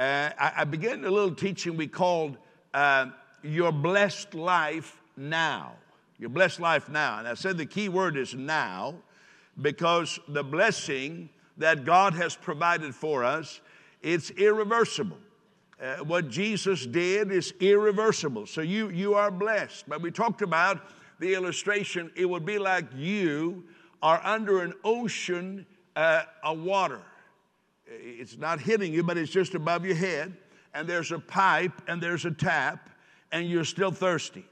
uh, I, I, began a little teaching we called uh, Your Blessed Life Now. Your Blessed Life Now. And I said the key word is now because the blessing that God has provided for us, it's irreversible. Uh, what Jesus did is irreversible. So you, you are blessed. But we talked about the illustration, it would be like you are under an ocean uh, of water. It's not hitting you, but it's just above your head. And there's a pipe and there's a tap, and you're still thirsty.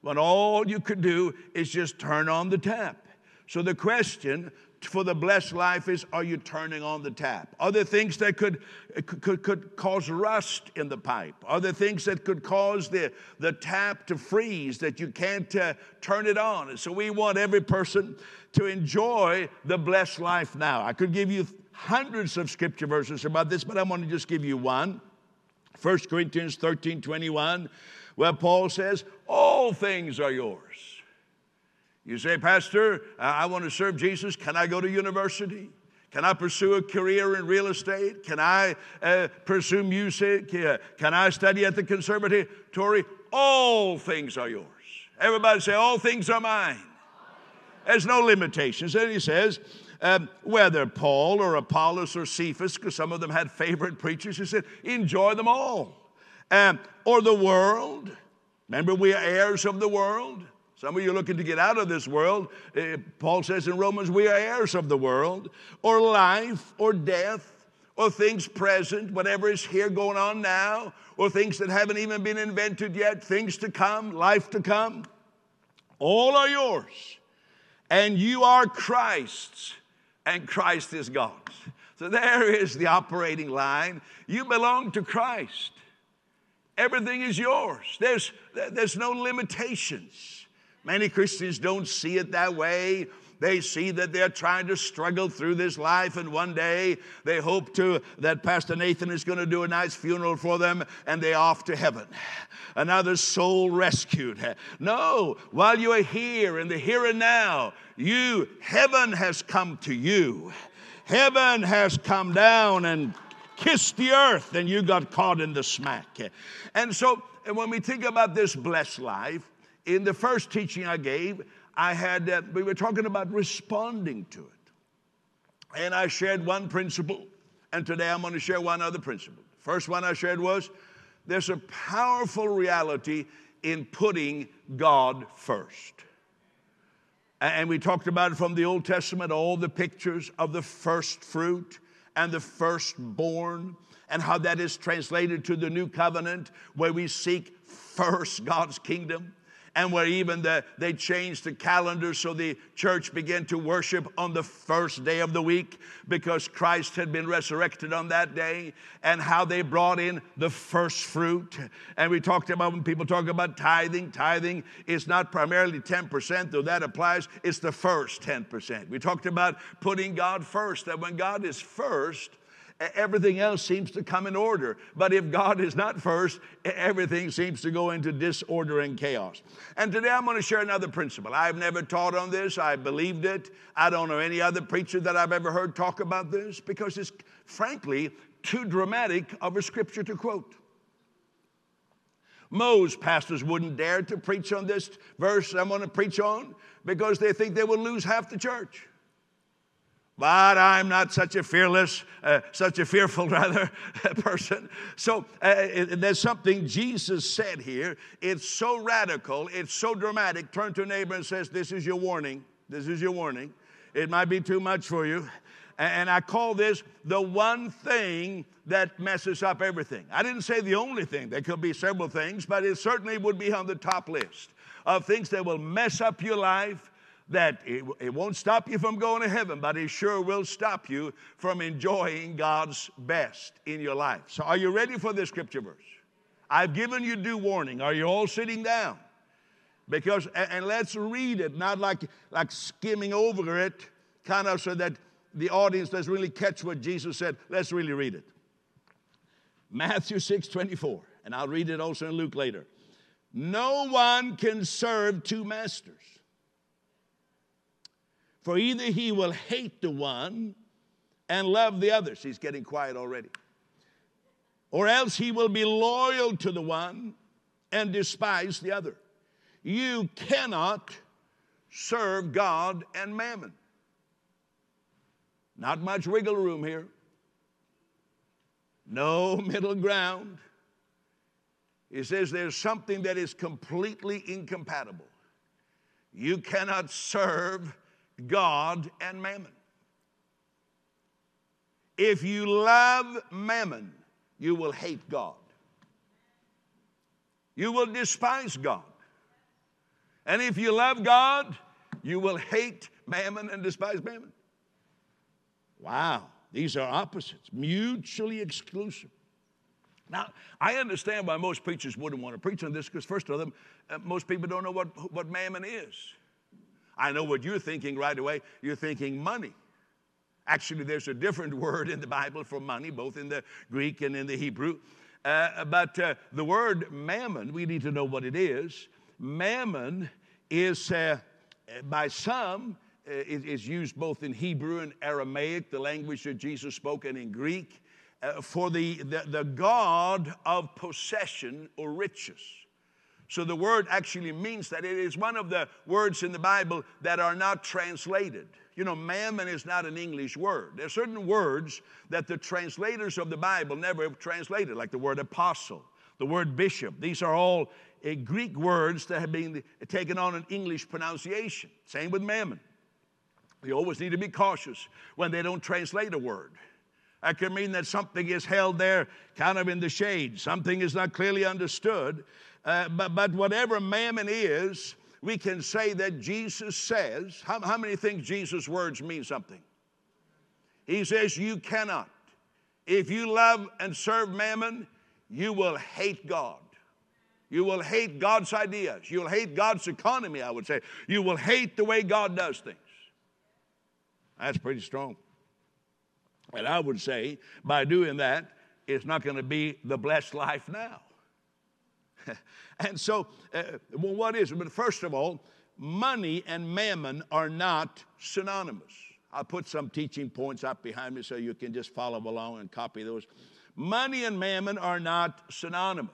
When all you could do is just turn on the tap. So the question for the blessed life is are you turning on the tap? Are there things that could, could, could cause rust in the pipe, Are there things that could cause the, the tap to freeze that you can't uh, turn it on. So we want every person to enjoy the blessed life now. I could give you hundreds of scripture verses about this, but I'm going to just give you one. 1 Corinthians 13 21, where Paul says, All things are yours. You say, Pastor, I want to serve Jesus. Can I go to university? Can I pursue a career in real estate? Can I uh, pursue music? Can I study at the conservatory? All things are yours. Everybody say, All things are mine. There's no limitations. And he says, um, whether Paul or Apollos or Cephas, because some of them had favorite preachers, he said, enjoy them all. Um, or the world. Remember, we are heirs of the world. Some of you are looking to get out of this world. Uh, Paul says in Romans, we are heirs of the world. Or life, or death, or things present, whatever is here going on now, or things that haven't even been invented yet, things to come, life to come. All are yours. And you are Christ's and Christ is God's. So there is the operating line. You belong to Christ. Everything is yours. There's, there's no limitations. Many Christians don't see it that way. They see that they're trying to struggle through this life, and one day they hope to that Pastor Nathan is going to do a nice funeral for them, and they're off to heaven. Another soul rescued. No, while you are here in the here and now, you heaven has come to you. Heaven has come down and kissed the earth, and you got caught in the smack. And so, and when we think about this blessed life, in the first teaching I gave, I had, uh, we were talking about responding to it. And I shared one principle, and today I'm going to share one other principle. First one I shared was there's a powerful reality in putting God first. And we talked about it from the Old Testament, all the pictures of the first fruit and the firstborn, and how that is translated to the new covenant where we seek first God's kingdom and where even the, they changed the calendar so the church began to worship on the first day of the week because Christ had been resurrected on that day, and how they brought in the first fruit. And we talked about when people talk about tithing, tithing is not primarily 10%, though that applies, it's the first 10%. We talked about putting God first, that when God is first, everything else seems to come in order. But if God is not first, everything seems to go into disorder and chaos. And today I'm going to share another principle. I've never taught on this, I believed it. I don't know any other preacher that I've ever heard talk about this because it's frankly too dramatic of a scripture to quote. Most pastors wouldn't dare to preach on this verse I'm going to preach on because they think they will lose half the church. But I'm not such a fearless, uh, such a fearful, rather, person. So uh, it, there's something Jesus said here. It's so radical, it's so dramatic. Turn to a neighbor and says, This is your warning. This is your warning. It might be too much for you. And I call this the one thing that messes up everything. I didn't say the only thing, there could be several things, but it certainly would be on the top list of things that will mess up your life that it, it won't stop you from going to heaven, but it sure will stop you from enjoying God's best in your life. So, are you ready for this scripture verse? I've given you due warning. Are you all sitting down? Because, and let's read it, not like, like skimming over it, kind of so that the audience doesn't really catch what Jesus said. Let's really read it. Matthew 6 24, and I'll read it also in Luke later. No one can serve two masters. For either he will hate the one and love the other. He's getting quiet already. or else he will be loyal to the one and despise the other. You cannot serve God and mammon. Not much wiggle room here. No middle ground. He says there's something that is completely incompatible. You cannot serve God and mammon. If you love mammon, you will hate God. You will despise God. And if you love God, you will hate mammon and despise mammon. Wow, these are opposites, mutually exclusive. Now, I understand why most preachers wouldn't want to preach on this because, first of all, uh, most people don't know what, what mammon is. I know what you're thinking right away. You're thinking money. Actually, there's a different word in the Bible for money, both in the Greek and in the Hebrew. Uh, but uh, the word mammon, we need to know what it is. Mammon is, uh, by some, uh, is used both in Hebrew and Aramaic, the language that Jesus spoke, and in Greek, uh, for the, the, the God of possession or riches. So the word actually means that it is one of the words in the Bible that are not translated. You know, mammon is not an English word. There are certain words that the translators of the Bible never have translated, like the word apostle, the word bishop. These are all uh, Greek words that have been taken on an English pronunciation. Same with mammon. You always need to be cautious when they don't translate a word. That can mean that something is held there kind of in the shade, something is not clearly understood. Uh, but, but whatever mammon is, we can say that Jesus says, how, how many think Jesus' words mean something? He says, You cannot. If you love and serve mammon, you will hate God. You will hate God's ideas. You'll hate God's economy, I would say. You will hate the way God does things. That's pretty strong. And I would say by doing that, it's not going to be the blessed life now. and so, uh, well, what is it? But first of all, money and mammon are not synonymous. I'll put some teaching points up behind me so you can just follow along and copy those. Money and mammon are not synonymous.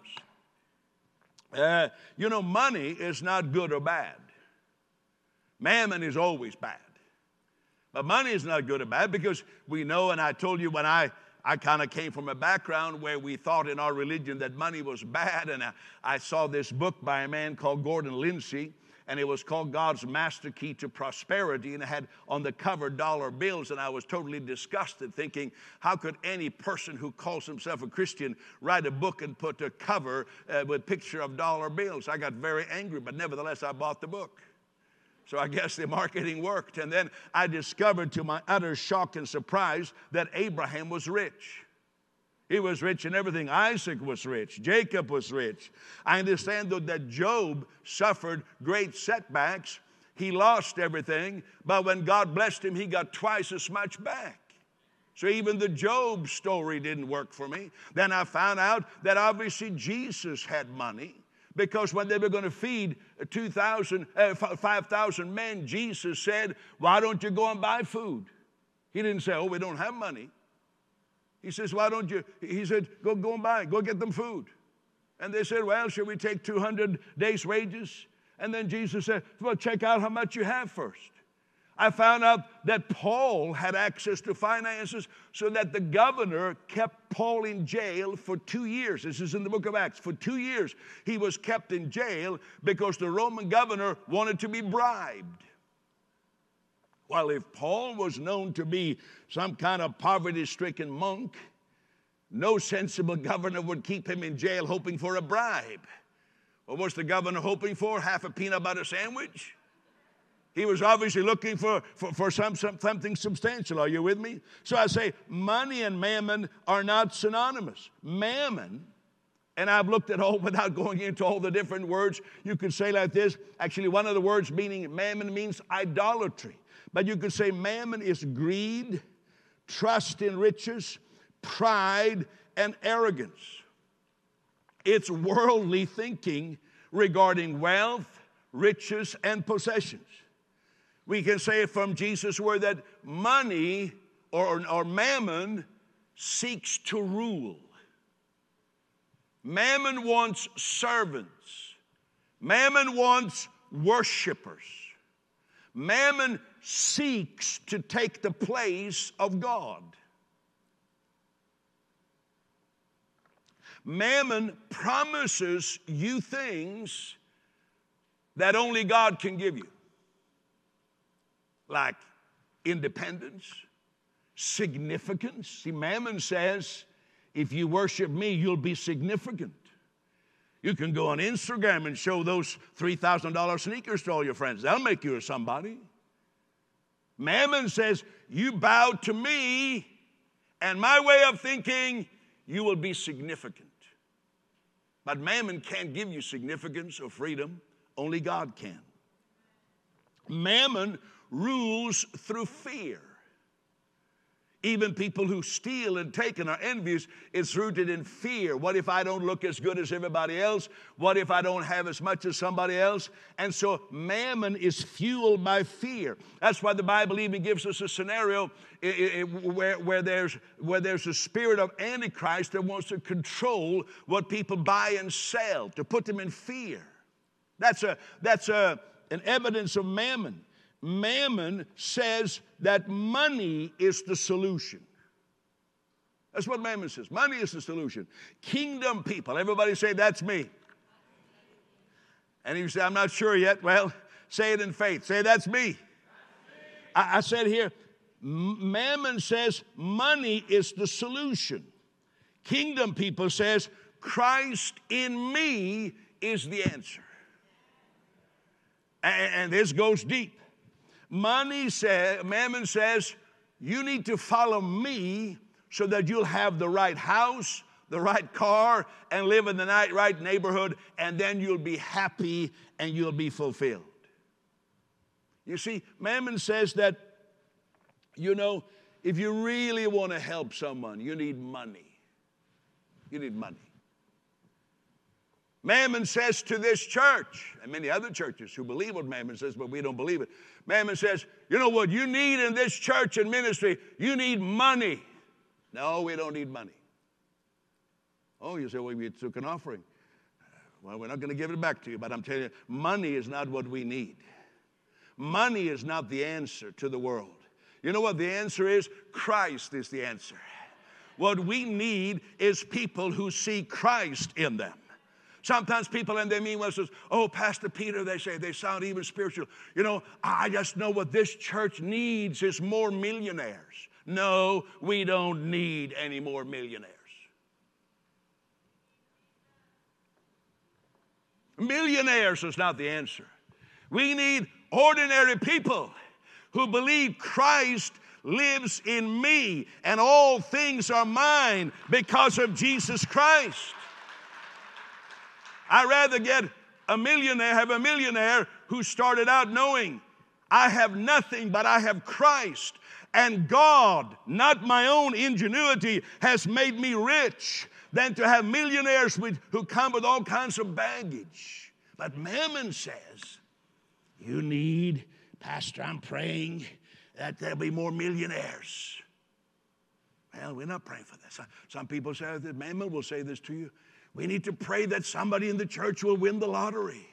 Uh, you know, money is not good or bad. Mammon is always bad. But money is not good or bad because we know, and I told you when I I kind of came from a background where we thought in our religion that money was bad. And I, I, saw this book by a man called Gordon Lindsay, and it was called God's Master Key to Prosperity. And it had on the cover dollar bills. And I was totally disgusted, thinking, how could any person who calls himself a Christian write a book and put a cover uh, with picture of dollar bills? I got very angry, but nevertheless, I bought the book. So I guess the marketing worked. And then I discovered to my utter shock and surprise that Abraham was rich. He was rich in everything. Isaac was rich. Jacob was rich. I understand though that Job suffered great setbacks. He lost everything, but when God blessed him, he got twice as much back. So even the Job story didn't work for me. Then I found out that obviously Jesus had money. Because when they were going to feed 2,000, uh, 5,000 men, Jesus said, Why don't you go and buy food? He didn't say, Oh, we don't have money. He says, Why don't you? He said, Go, go and buy, go get them food. And they said, Well, should we take 200 days' wages? And then Jesus said, Well, check out how much you have first. I found out that Paul had access to finances so that the governor kept Paul in jail for two years. This is in the book of Acts. For two years, he was kept in jail because the Roman governor wanted to be bribed. Well, if Paul was known to be some kind of poverty stricken monk, no sensible governor would keep him in jail hoping for a bribe. What was the governor hoping for? Half a peanut butter sandwich? He was obviously looking for, for, for some, some, something substantial. Are you with me? So I say, money and mammon are not synonymous. Mammon, and I've looked at all without going into all the different words, you could say like this. Actually, one of the words meaning mammon means idolatry. But you could say mammon is greed, trust in riches, pride, and arrogance. It's worldly thinking regarding wealth, riches, and possessions we can say from Jesus' word that money or, or mammon seeks to rule. Mammon wants servants. Mammon wants worshipers. Mammon seeks to take the place of God. Mammon promises you things that only God can give you, like independence, significance. See, Mammon says, if you worship me, you'll be significant. You can go on Instagram and show those $3,000 sneakers to all your friends. That'll make you a somebody. Mammon says, You bow to me and my way of thinking, you will be significant. But mammon can't give you significance or freedom, only God can. Mammon rules through fear. Even people who steal and take and are envious, it's rooted in fear. What if I don't look as good as everybody else? What if I don't have as much as somebody else? And so mammon is fueled by fear. That's why the Bible even gives us a scenario where, where, there's, where there's a spirit of Antichrist that wants to control what people buy and sell, to put them in fear. That's, a, that's a, an evidence of mammon. Mammon says that money is the solution. That's what Mammon says. Money is the solution. Kingdom people, everybody say, That's me. And you say, I'm not sure yet. Well, say it in faith. Say, That's me. That's me. I, I said here, Mammon says money is the solution. Kingdom people says Christ in me is the answer. And, and this goes deep. Money says, Mammon says, you need to follow me so that you'll have the right house, the right car, and live in the right neighborhood, and then you'll be happy and you'll be fulfilled. You see, Mammon says that, you know, if you really want to help someone, you need money. You need money. Mammon says to this church, and many other churches who believe what Mammon says, but we don't believe it. Mammon says, You know what you need in this church and ministry? You need money. No, we don't need money. Oh, you say, Well, we took an offering. Well, we're not going to give it back to you, but I'm telling you, money is not what we need. Money is not the answer to the world. You know what the answer is? Christ is the answer. What we need is people who see Christ in them. Sometimes people and they mean well says, "Oh, Pastor Peter," they say they sound even spiritual. You know, I just know what this church needs is more millionaires. No, we don't need any more millionaires. Millionaires is not the answer. We need ordinary people who believe Christ lives in me and all things are mine because of Jesus Christ. I'd rather get a millionaire, have a millionaire who started out knowing I have nothing, but I have Christ. And God, not my own ingenuity, has made me rich than to have millionaires with, who come with all kinds of baggage. But Mammon says, You need, Pastor, I'm praying that there'll be more millionaires. Well, we're not praying for that. Some, people say that Mammon will say this to you. We need to pray that somebody in the church will win the lottery.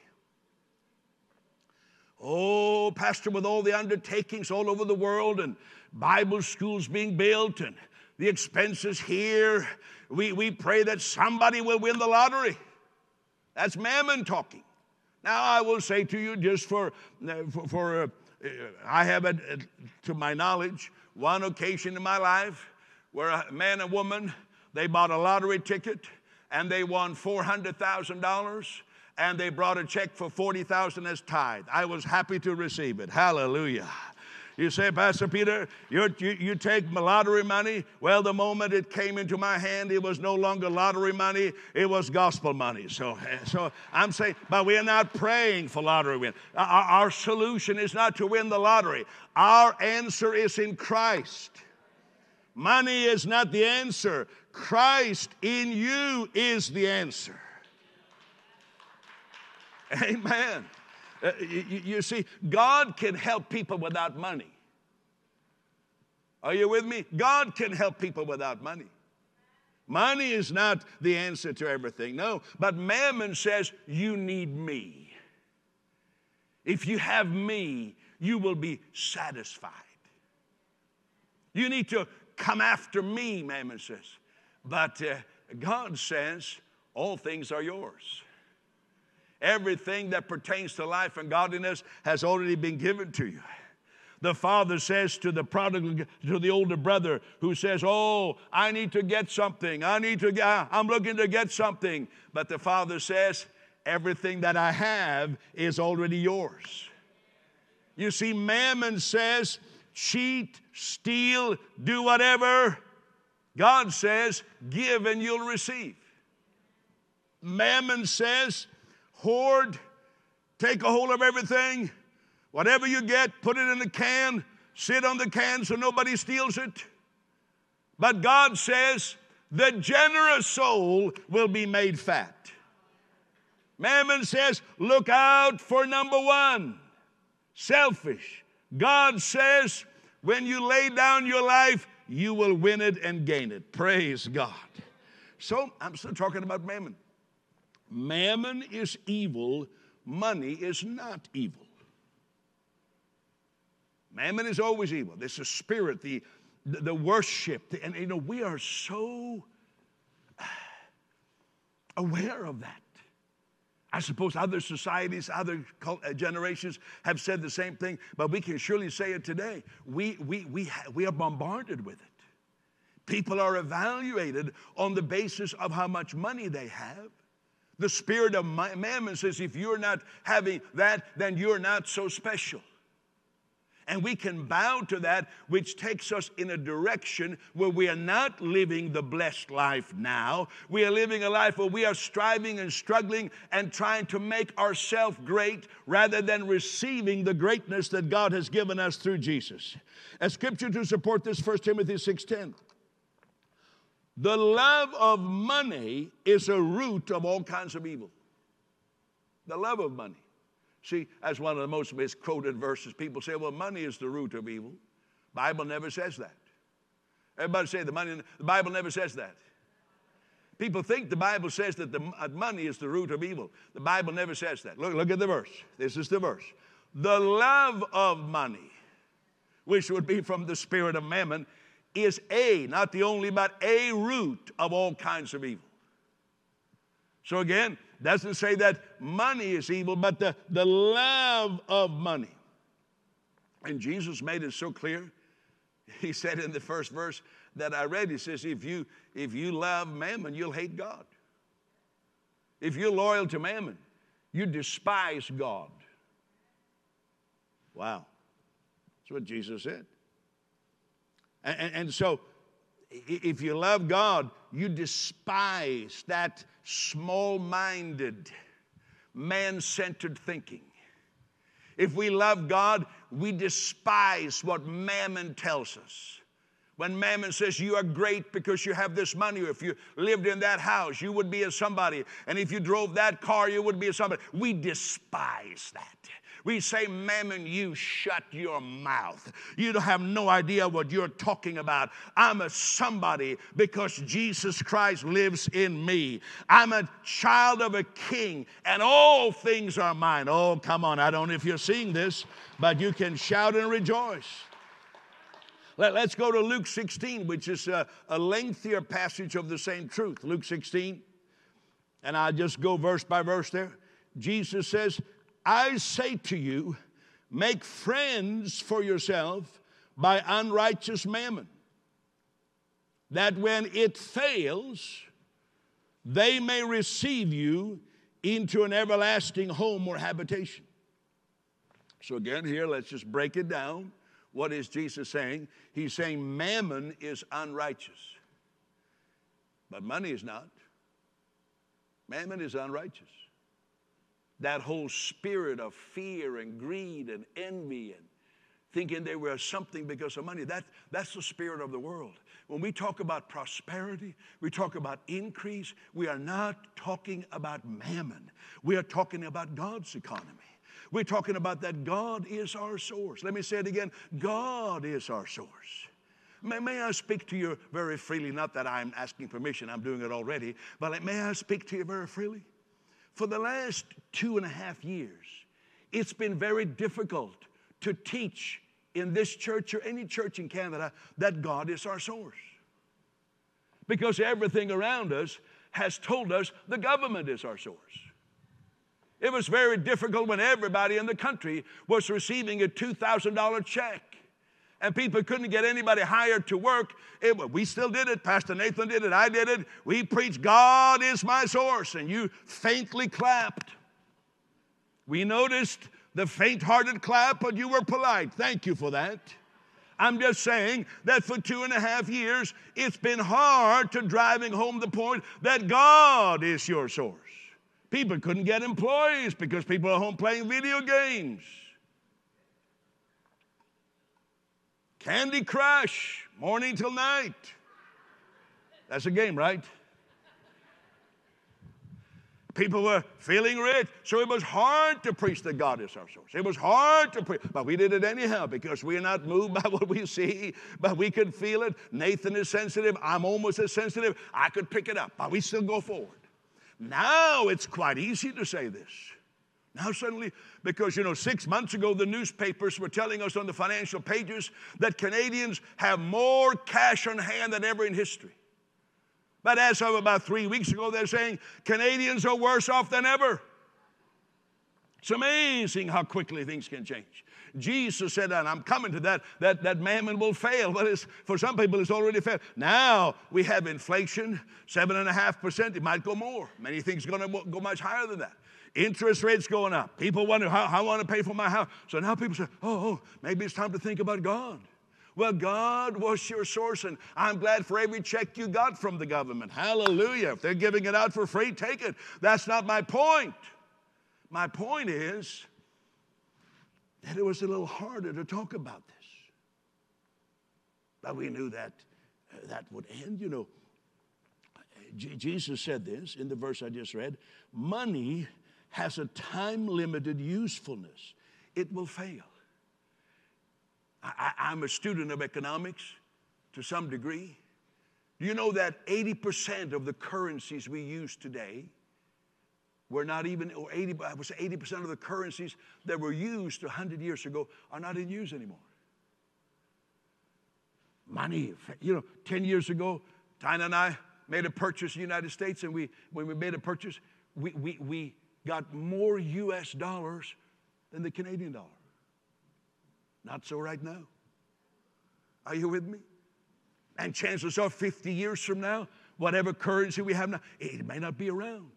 Oh, Pastor, with all the undertakings all over the world and Bible schools being built and the expenses here, we, we pray that somebody will win the lottery. That's mammon talking. Now, I will say to you, just for, for, for uh, I have, uh, to my knowledge, one occasion in my life where a man and woman, they bought a lottery ticket and they won $400,000 and they brought a check for 40,000 as tithe. I was happy to receive it. Hallelujah. You say, Pastor Peter, you, you take lottery money. Well, the moment it came into my hand, it was no longer lottery money, it was gospel money. So, so I'm saying, but we are not praying for lottery win. Our, our solution is not to win the lottery, our answer is in Christ. Money is not the answer. Christ in you is the answer. Amen. Uh, you, you, see, God can help people without money. Are you with me? God can help people without money. Money is not the answer to everything, no. But mammon says, You need me. If you have me, you will be satisfied. You need to come after me, Mammon says. But uh, God says, All things are yours. Everything that pertains to life and godliness has already been given to you. The father says to the prodigal, to the older brother who says, Oh, I need to get something. I need to get, I'm looking to get something. But the father says, Everything that I have is already yours. You see, Mammon says, cheat, steal, do whatever. God says, give and you'll receive. Mammon says, hoard, take a hold of everything. Whatever you get, put it in a can, sit on the can so nobody steals it. But God says, the generous soul will be made fat. Mammon says, look out for number one, selfish. God says, when you lay down your life, you will win it and gain it. Praise God. So I'm still talking about mammon. Mammon is evil, money is not evil. Mammon is always evil. This is spirit, the, the, the worship. The, and you know, we are so uh, aware of that. I suppose other societies, other uh, generations have said the same thing, but we can surely say it today. We, we, we, ha- we are bombarded with it. People are evaluated on the basis of how much money they have. The spirit of mammon says if you're not having that, then you're not so special. And we can bow to that, which takes us in a direction where we are not living the blessed life now. We are living a life where we are striving and struggling and trying to make ourselves great rather than receiving the greatness that God has given us through Jesus. A scripture to support this, 1 Timothy 6:10. The love of money is a root of all kinds of evil. The love of money. See, that's one of the most misquoted verses. People say, well, money is the root of evil. Bible never says that. Everybody say the money, the Bible never says that. People think the Bible says that the money is the root of evil. The Bible never says that. Look, look at the verse. This is the verse. The love of money, which would be from the spirit of mammon, is a, not the only, but a root of all kinds of evil. So again, doesn't say that money is evil, but the, the love of money. And Jesus made it so clear. He said in the first verse that I read, He says, if you, if you love mammon, you'll hate God. If you're loyal to mammon, you despise God. Wow. That's what Jesus said. And, and, and so, if you love God, you despise that small minded, man centered thinking. If we love God, we despise what mammon tells us. When mammon says you are great because you have this money, or if you lived in that house, you would be a somebody, and if you drove that car, you would be a somebody. We despise that. We say, Mammon, you shut your mouth. You don't have no idea what you're talking about. I'm a somebody because Jesus Christ lives in me. I'm a child of a king, and all things are mine. Oh, come on. I don't know if you're seeing this, but you can shout and rejoice. Let, us go to Luke 16, which is a, a lengthier passage of the same truth. Luke 16. And I'll just go verse by verse there. Jesus says, I say to you, make friends for yourself by unrighteous mammon, that when it fails, they may receive you into an everlasting home or habitation. So, again, here, let's just break it down. What is Jesus saying? He's saying mammon is unrighteous, but money is not. Mammon is unrighteous that whole spirit of fear and greed and envy and thinking they were something because of money. That, that's the spirit of the world. When we talk about prosperity, we talk about increase, we are not talking about mammon. We are talking about God's economy. We're talking about that God is our source. Let me say it again God is our source. May, may I speak to you very freely? Not that I'm asking permission, I'm doing it already, but may I speak to you very freely? For the last two and a half years, it's been very difficult to teach in this church or any church in Canada that God is our source. Because everything around us has told us the government is our source. It was very difficult when everybody in the country was receiving a $2,000 check and people couldn't get anybody hired to work. It, we still did it. Pastor Nathan did it. I did it. We preached, God is my source, and you faintly clapped. We noticed the faint hearted clap, but you were polite. Thank you for that. I'm just saying that for two and a half years, it's been hard to driving home the point that God is your source. People couldn't get employees because people are home playing video games. Candy Crush, morning till night. That's a game, right? People were feeling rich, so it was hard to preach that God is our source. It was hard to preach, but we did it anyhow because we're not moved by what we see, but we could feel it. Nathan is sensitive. I'm almost as sensitive. I could pick it up, but we still go forward. Now it's quite easy to say this. Now, suddenly, because you know, six months ago, the newspapers were telling us on the financial pages that Canadians have more cash on hand than ever in history. But as of about three weeks ago, they're saying Canadians are worse off than ever. It's amazing how quickly things can change. Jesus said, and I'm coming to that, that, that mammon will fail. But it's, for some people, it's already failed. Now we have inflation, 7.5%. It might go more. Many things are going to go much higher than that. Interest rates going up. People wonder, how, how I want to pay for my house. So now people say, oh, oh, maybe it's time to think about God. Well, God was your source, and I'm glad for every check you got from the government. Hallelujah. If they're giving it out for free, take it. That's not my point. My point is that it was a little harder to talk about this. But we knew that uh, that would end. You know, J- Jesus said this in the verse I just read money has a time limited usefulness, it will fail. I, am a student of economics to some degree. Do you know that 80% of the currencies we use today were not even, or 80, I would say 80% of the currencies that were used 100 years ago are not in use anymore. Money, you know, 10 years ago, Tina and I made a purchase in the United States, and we, when we made a purchase, we, we, we got more US dollars than the Canadian dollar. Not so right now. Are you with me? And chances are 50 years from now, whatever currency we have now, it may not be around.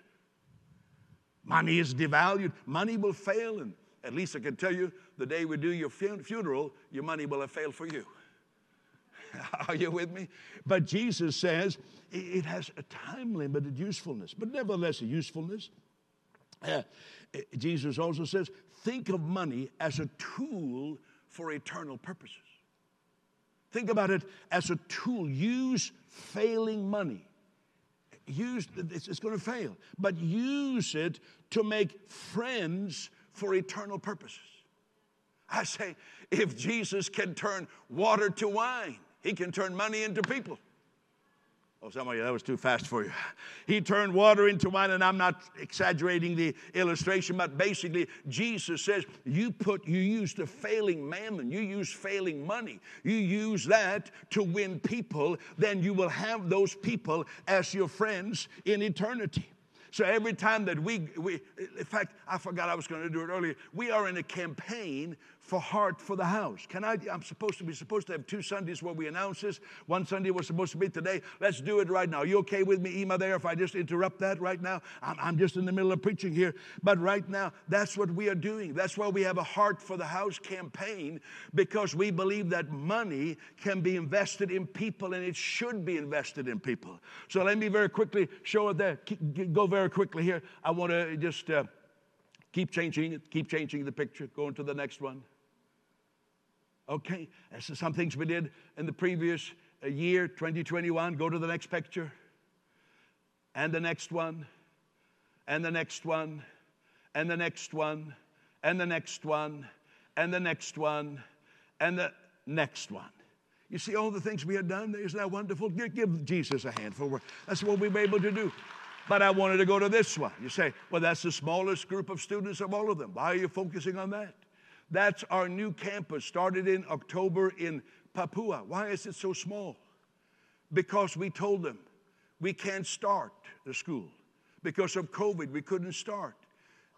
Money is devalued. Money will fail. And at least I can tell you, the day we do your funeral, your money will have failed for you. Are you with me? But Jesus says it has a time limited usefulness, but nevertheless a usefulness. Uh, Jesus also says, think of money as a tool for eternal purposes. Think about it as a tool. Use failing money. Use it's going to fail, but use it to make friends for eternal purposes. I say, if Jesus can turn water to wine, he can turn money into people. Oh, you, that was too fast for you. He turned water into wine, and I'm not exaggerating the illustration, but basically, Jesus says, You put, you use the failing mammon, you use failing money, you use that to win people, then you will have those people as your friends in eternity. So every time that we, we, in fact, I forgot I was going to do it earlier. We are in a campaign for Heart for the House. Can I? I'm supposed to be supposed to have two Sundays where we announce this. One Sunday was supposed to be today. Let's do it right now. You okay with me, Ema? There, if I just interrupt that right now, I'm, I'm just in the middle of preaching here. But right now, that's what we are doing. That's why we have a Heart for the House campaign because we believe that money can be invested in people and it should be invested in people. So let me very quickly show it there. Go very very quickly here. I want to just uh, keep changing it, keep changing the picture, going to the next one. Okay, this is some things we did in the previous uh, year, 2021. Go to the next picture. And the next one. And the next one. And the next one. And the next one. And the next one. And the next one. You see all the things we had done? Isn't that wonderful? Give, Jesus a hand for that's what we were able to do. But I wanted to go to this one. You say, well, that's the smallest group of students of all of them. Why are you focusing on that? That's our new campus, started in October in Papua. Why is it so small? Because we told them we can't start the school. Because of COVID, we couldn't start.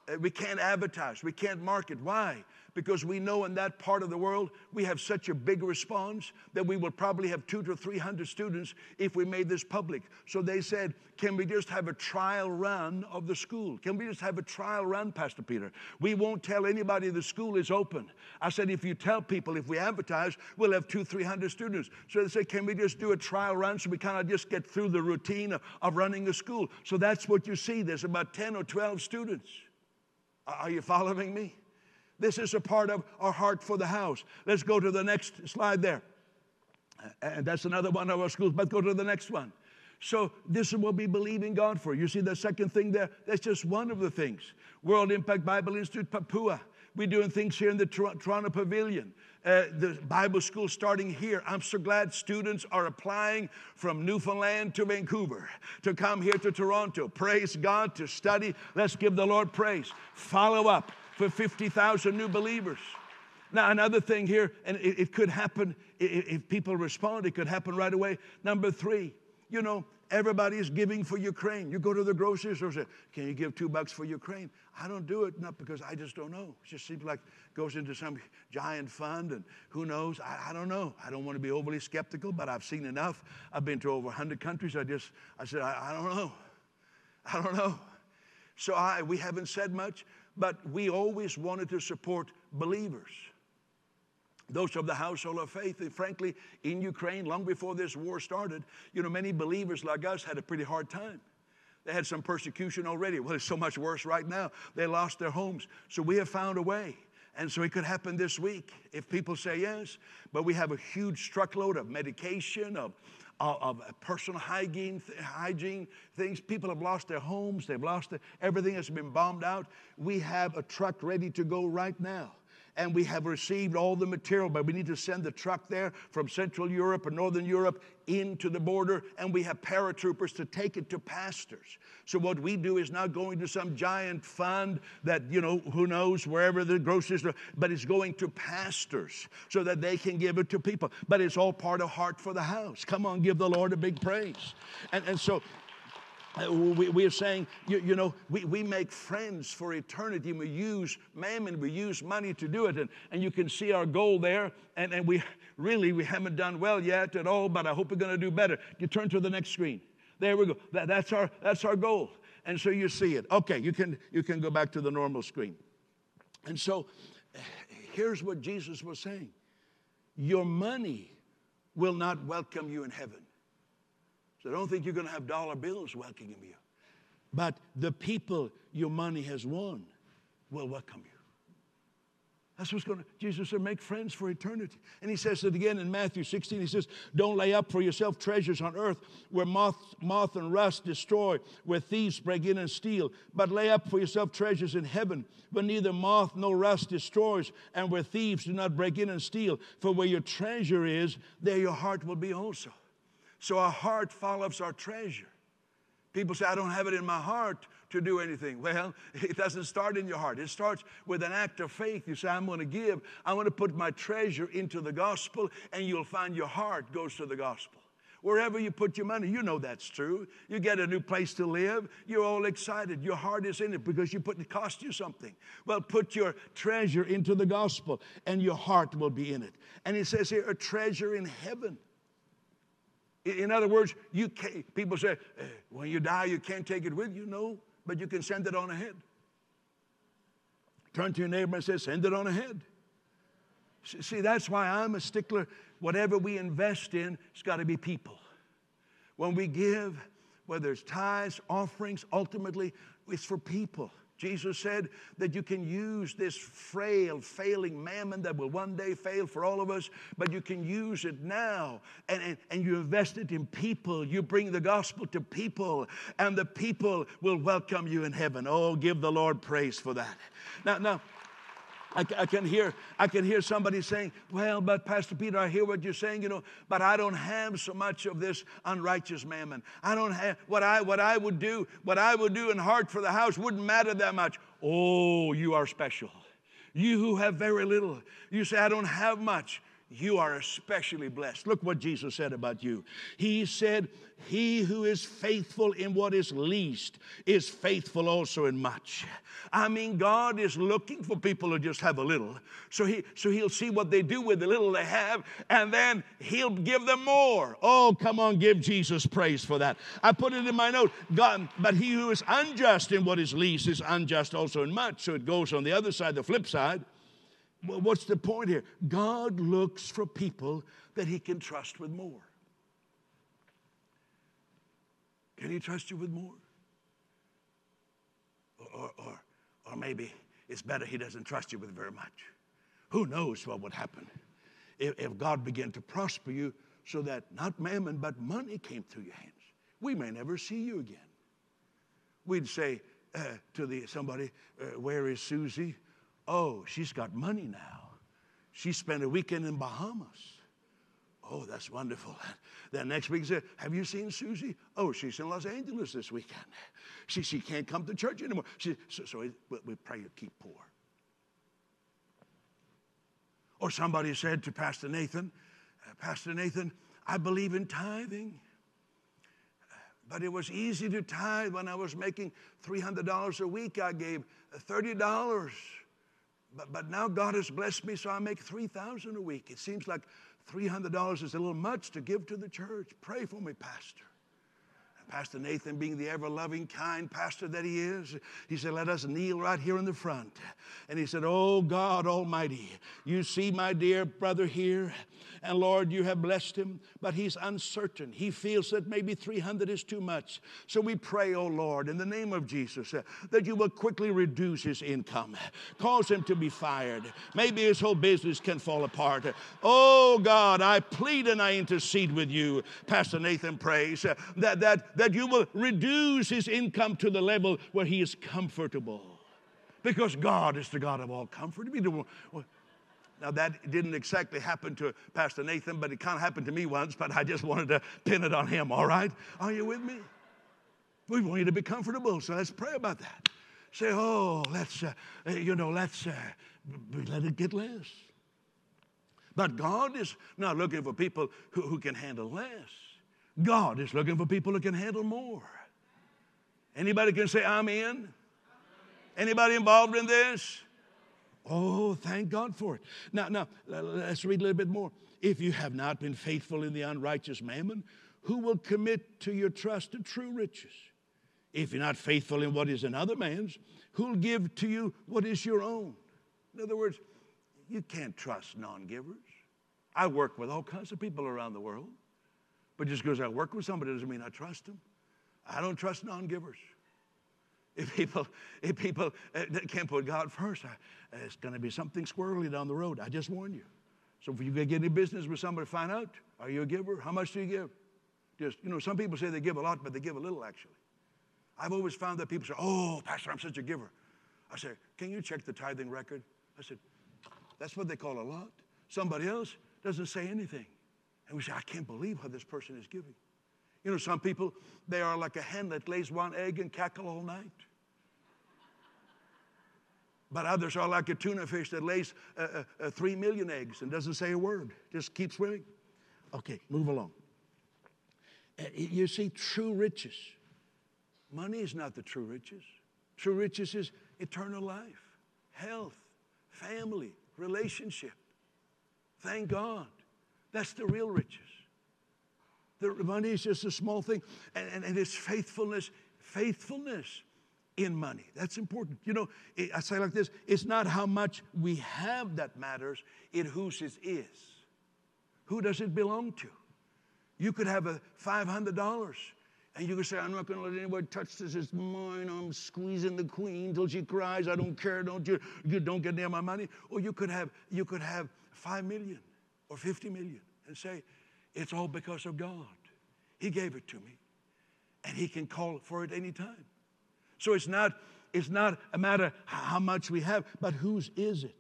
Uh, we can't advertise, we can't market. Why? because we know in that part of the world we have such a big response that we will probably have two to three hundred students if we made this public. So they said, Can we just have a trial run of the school? Can we just have a trial run, Pastor Peter? We won't tell anybody the school is open. I said, If you tell people, if we advertise, we'll have two, three hundred students. So they said, Can we just do a trial run so we kind of just get through the routine of, of running the school? So that's what you see. There's about 10 or 12 students. Are you following me? This is a part of our heart for the house. Let's go to the next slide there. And that's another one of our schools, but go to the next one. So this is what we believe in God for. You see the second thing there? That's just one of the things. World Impact Bible Institute, Papua. We're doing things here in the Toronto Pavilion. Uh, the Bible school starting here. I'm so glad students are applying from Newfoundland to Vancouver to come here to Toronto. Praise God to study. Let's give the Lord praise. Follow up for 50,000 new believers. Now, another thing here, and it, it could happen if people respond, it could happen right away. Number three, you know, everybody is giving for Ukraine. You go to the grocery store, and say, "Can you give two bucks for Ukraine?" I don't do it, not because I just don't know. It just seems like it goes into some giant fund, and who knows? I, I, don't know. I don't want to be overly skeptical, but I've seen enough. I've been to over 100 countries. I just, I said, I, I don't know. I don't know. So I, we haven't said much but we always wanted to support believers. Those of the household of faith, and frankly, in Ukraine, long before this war started, you know, many believers like us had a pretty hard time. They had some persecution already. Well, it's so much worse right now. They lost their homes. So we have found a way. And so it could happen this week if people say yes. But we have a huge truckload of medication, of, of, of personal hygiene, hygiene things. People have lost their homes, they've lost their, everything has been bombed out. We have a truck ready to go right now and we have received all the material, but we need to send the truck there from Central Europe and Northern Europe into the border, and we have paratroopers to take it to pastors. So what we do is not going to some giant fund that, you know, who knows, wherever the grocery store, but it's going to pastors so that they can give it to people. But it's all part of Heart for the House. Come on, give the Lord a big praise. And, and so Uh, we, we, are saying, you, you, know, we, we make friends for eternity. We use mammon, we use money to do it. And, and you can see our goal there. And, and we really, we haven't done well yet at all, but I hope we're going to do better. You turn to the next screen. There we go. That, that's, our, that's our goal. And so you see it. Okay, you can, you can go back to the normal screen. And so here's what Jesus was saying Your money will not welcome you in heaven. So don't think you're going to have dollar bills welcoming you. But the people your money has won will welcome you. That's what's going to, Jesus said, make friends for eternity. And he says it again in Matthew 16. He says, Don't lay up for yourself treasures on earth where moth, moth and rust destroy, where thieves break in and steal, but lay up for yourself treasures in heaven where neither moth nor rust destroys, and where thieves do not break in and steal. For where your treasure is, there your heart will be also. So our heart follows our treasure. People say, I don't have it in my heart to do anything. Well, it doesn't start in your heart. It starts with an act of faith. You say, I'm going to give, I'm going to put my treasure into the gospel, and you'll find your heart goes to the gospel. Wherever you put your money, you know that's true. You get a new place to live, you're all excited. Your heart is in it because you put it cost you something. Well, put your treasure into the gospel, and your heart will be in it. And he says here, a treasure in heaven. In other words, you people say, eh, when you die, you can't take it with you. No, but you can send it on ahead. Turn to your neighbor and say, send it on ahead. See, that's why I'm a stickler. Whatever we invest in, it's got to be people. When we give, whether it's tithes, offerings, ultimately, it's for people. Jesus said that you can use this frail, failing mammon that will one day fail for all of us, but you can use it now and, and, and you invest it in people. You bring the gospel to people, and the people will welcome you in heaven. Oh, give the Lord praise for that. Now, now, I, I, can hear, I can hear somebody saying, Well, but Pastor Peter, I hear what you're saying, you know, but I don't have so much of this unrighteous mammon. I don't have what I what I would do, what I would do in heart for the house wouldn't matter that much. Oh, you are special. You who have very little, you say, I don't have much you are especially blessed. Look what Jesus said about you. He said, He who is faithful in what is least is faithful also in much. I mean, God is looking for people who just have a little. So, he, so He'll see what they do with the little they have, and then He'll give them more. Oh, come on, give Jesus praise for that. I put it in my note God, but he who is unjust in what is least is unjust also in much. So it goes on the other side, the flip side. What's the point here? God looks for people that he can trust with more. Can he trust you with more? Or, or, or maybe it's better he doesn't trust you with very much. Who knows what would happen if, if God began to prosper you so that not mammon but money came through your hands? We may never see you again. We'd say uh, to the, somebody, uh, Where is Susie? Oh, she's got money now. She spent a weekend in Bahamas. Oh, that's wonderful. Then next week, said, Have you seen Susie? Oh, she's in Los Angeles this weekend. She, she can't come to church anymore. She, so, so we, we pray you keep poor. Or somebody said to Pastor Nathan, uh, Pastor Nathan, I believe in tithing. But it was easy to tithe when I was making $300 a week. I gave $30 but, but now God has blessed me, so I make 3000 a week. It seems like $300 is a little much to give to the church. Pray for me, Pastor. Pastor Nathan, being the ever loving, kind pastor that he is, he said, Let us kneel right here in the front. And he said, Oh God Almighty, you see my dear brother here. And Lord, you have blessed him, but he's uncertain. He feels that maybe 300 is too much. So we pray, oh Lord, in the name of Jesus, uh, that you will quickly reduce his income, cause him to be fired. Maybe his whole business can fall apart. Oh God, I plead and I intercede with you, Pastor Nathan prays, uh, that, that, that you will reduce his income to the level where he is comfortable. Because God is the God of all comfort. Now, that didn't exactly happen to Pastor Nathan, but it kind of happened to me once, but I just wanted to pin it on him, all right? Are you with me? We want you to be comfortable, so let's pray about that. Say, oh, let's, uh, you know, let's uh, let it get less. But God is not looking for people who, who can handle less. God is looking for people who can handle more. Anybody can say, I'm in? Anybody involved in this? Oh, thank God for it. Now, now let's read a little bit more. If you have not been faithful in the unrighteous mammon, who will commit to your trust to true riches? If you're not faithful in what is another man's, who'll give to you what is your own? In other words, you can't trust non givers. I work with all kinds of people around the world, but just because I work with somebody doesn't mean I trust them. I don't trust non givers. If people, if people uh, can't put God first, it's going to be something squirrely down the road. I just warn you. So if you get any business with somebody, find out, are you a giver? How much do you give? Just, you know, some people say they give a lot, but they give a little actually. I've always found that people say, oh, Pastor, I'm such a giver. I say, can you check the tithing record? I said, that's what they call a lot. Somebody else doesn't say anything. And we say, I can't believe how this person is giving. You know, some people, they are like a hen that lays one egg and cackle all night. But others are like a tuna fish that lays uh, uh, uh, three million eggs and doesn't say a word, just keeps swimming. Okay, move along. Uh, you see, true riches. Money is not the true riches. True riches is eternal life, health, family, relationship. Thank God. That's the real riches. The money is just a small thing, and, and, and it's faithfulness. Faithfulness in money. That's important. You know, I say like this it's not how much we have that matters, it whose it is. Who does it belong to? You could have a $500 and you could say, I'm not going to let anybody touch this. It's mine. I'm squeezing the queen till she cries. I don't care. Don't you, you don't get near my money. Or you could have, you could have 5 million or 50 million and say, it's all because of God. He gave it to me. And he can call for it anytime. So it's not, it's not a matter how much we have, but whose is it?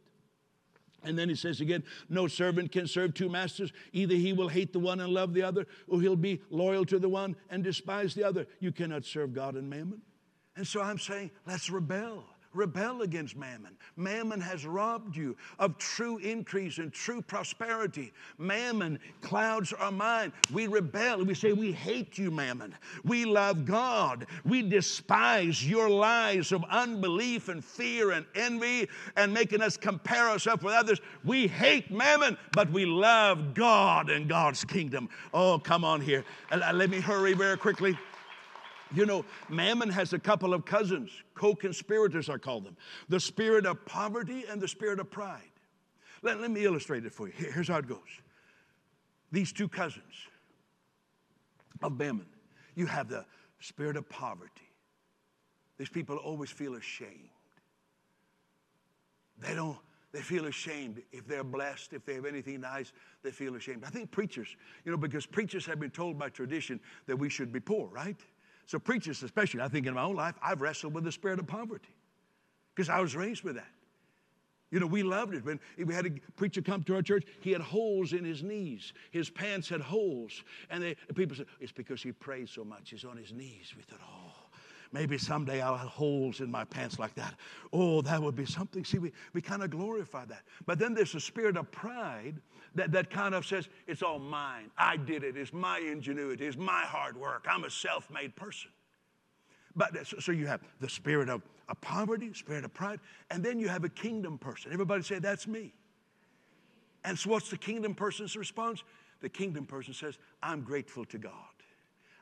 And then he says again, no servant can serve two masters. Either he will hate the one and love the other, or he'll be loyal to the one and despise the other. You cannot serve God and mammon. And so I'm saying, let's rebel. Rebel against mammon. Mammon has robbed you of true increase and true prosperity. Mammon clouds our mind. We rebel. We say, We hate you, mammon. We love God. We despise your lies of unbelief and fear and envy and making us compare ourselves with others. We hate mammon, but we love God and God's kingdom. Oh, come on here. Uh, let me hurry very quickly. You know, Mammon has a couple of cousins, co conspirators, I call them the spirit of poverty and the spirit of pride. Let, let me illustrate it for you. Here's how it goes these two cousins of Mammon, you have the spirit of poverty. These people always feel ashamed. They don't, they feel ashamed. If they're blessed, if they have anything nice, they feel ashamed. I think preachers, you know, because preachers have been told by tradition that we should be poor, right? So, preachers, especially, I think in my own life, I've wrestled with the spirit of poverty because I was raised with that. You know, we loved it. When we had a preacher come to our church, he had holes in his knees. His pants had holes. And they, people said, it's because he prayed so much. He's on his knees. We thought, oh, maybe someday I'll have holes in my pants like that. Oh, that would be something. See, we, we kind of glorify that. But then there's a spirit of pride that, that kind of says, it's all mine. I did it. It's my ingenuity. It's my hard work. I'm a self made person. But uh, so you have the spirit of, of poverty, spirit of pride, and then you have a kingdom person. Everybody say, that's me. And so what's the kingdom person's response? The kingdom person says, I'm grateful to God.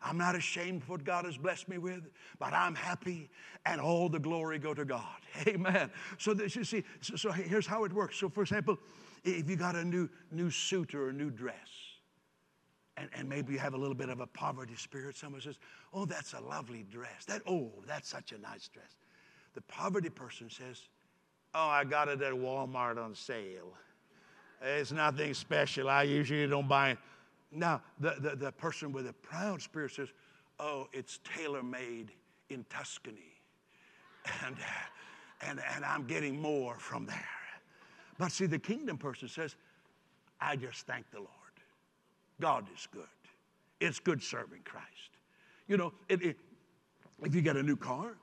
I'm not ashamed of what God has blessed me with, but I'm happy and all the glory go to God. Amen. So this, you see, so, so here's how it works. So for example, if you got a new, new suit or a new dress, and, and maybe you have a little bit of a poverty spirit, someone says, Oh, that's a lovely dress. That, oh, that's such a nice dress. The poverty person says, Oh, I got it at Walmart on sale. It's nothing special. I usually don't buy. Now, the, the, the person with a proud spirit says, Oh, it's tailor made in Tuscany. And, and, and I'm getting more from there. But see, the kingdom person says, I just thank the Lord. God is good. It's good serving Christ. You know, it, it, if you get a new car,